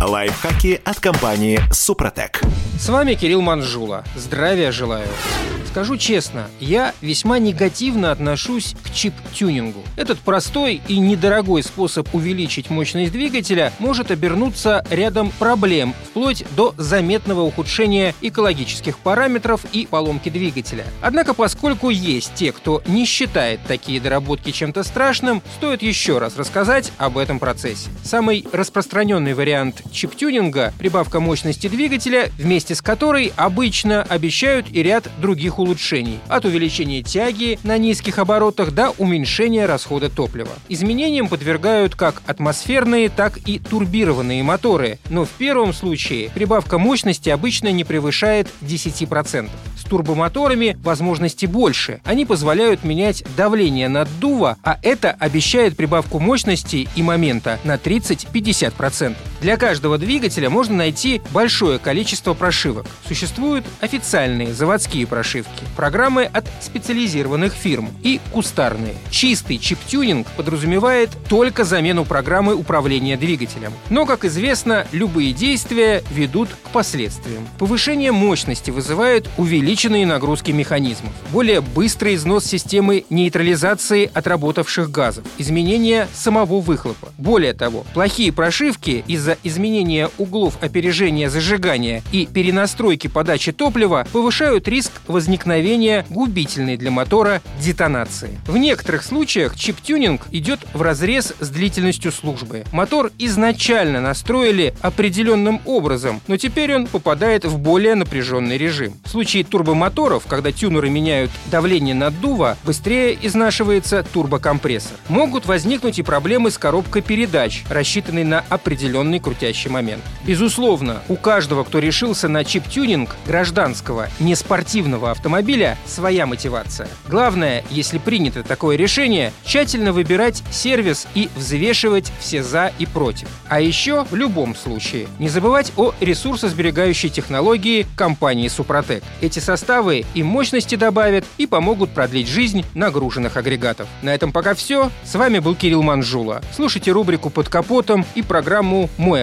Лайфхаки от компании «Супротек». С вами Кирилл Манжула. Здравия желаю. Скажу честно, я весьма негативно отношусь к чип-тюнингу. Этот простой и недорогой способ увеличить мощность двигателя может обернуться рядом проблем, вплоть до заметного ухудшения экологических параметров и поломки двигателя. Однако, поскольку есть те, кто не считает такие доработки чем-то страшным, стоит еще раз рассказать об этом процессе. Самый распространенный вариант чип-тюнинга – прибавка мощности двигателя, вместе с которой обычно обещают и ряд других улучшений, от увеличения тяги на низких оборотах до уменьшения расхода топлива. Изменениям подвергают как атмосферные, так и турбированные моторы, но в первом случае прибавка мощности обычно не превышает 10%. С турбомоторами возможности больше. Они позволяют менять давление наддува, а это обещает прибавку мощности и момента на 30-50%. Для каждого двигателя можно найти большое количество прошивок. Существуют официальные заводские прошивки, программы от специализированных фирм и кустарные. Чистый чип-тюнинг подразумевает только замену программы управления двигателем. Но, как известно, любые действия ведут к последствиям. Повышение мощности вызывает увеличенные нагрузки механизмов, более быстрый износ системы нейтрализации отработавших газов, изменение самого выхлопа. Более того, плохие прошивки из-за изменения углов опережения зажигания и перенастройки подачи топлива повышают риск возникновения губительной для мотора детонации. В некоторых случаях чип-тюнинг идет в разрез с длительностью службы. Мотор изначально настроили определенным образом, но теперь он попадает в более напряженный режим. В случае турбомоторов, когда тюнеры меняют давление наддува, быстрее изнашивается турбокомпрессор. Могут возникнуть и проблемы с коробкой передач, рассчитанной на определенный крутящий момент. Безусловно, у каждого, кто решился на чип-тюнинг гражданского, неспортивного автомобиля, своя мотивация. Главное, если принято такое решение, тщательно выбирать сервис и взвешивать все «за» и «против». А еще, в любом случае, не забывать о ресурсосберегающей технологии компании «Супротек». Эти составы и мощности добавят, и помогут продлить жизнь нагруженных агрегатов. На этом пока все. С вами был Кирилл Манжула. Слушайте рубрику «Под капотом» и программу «Мой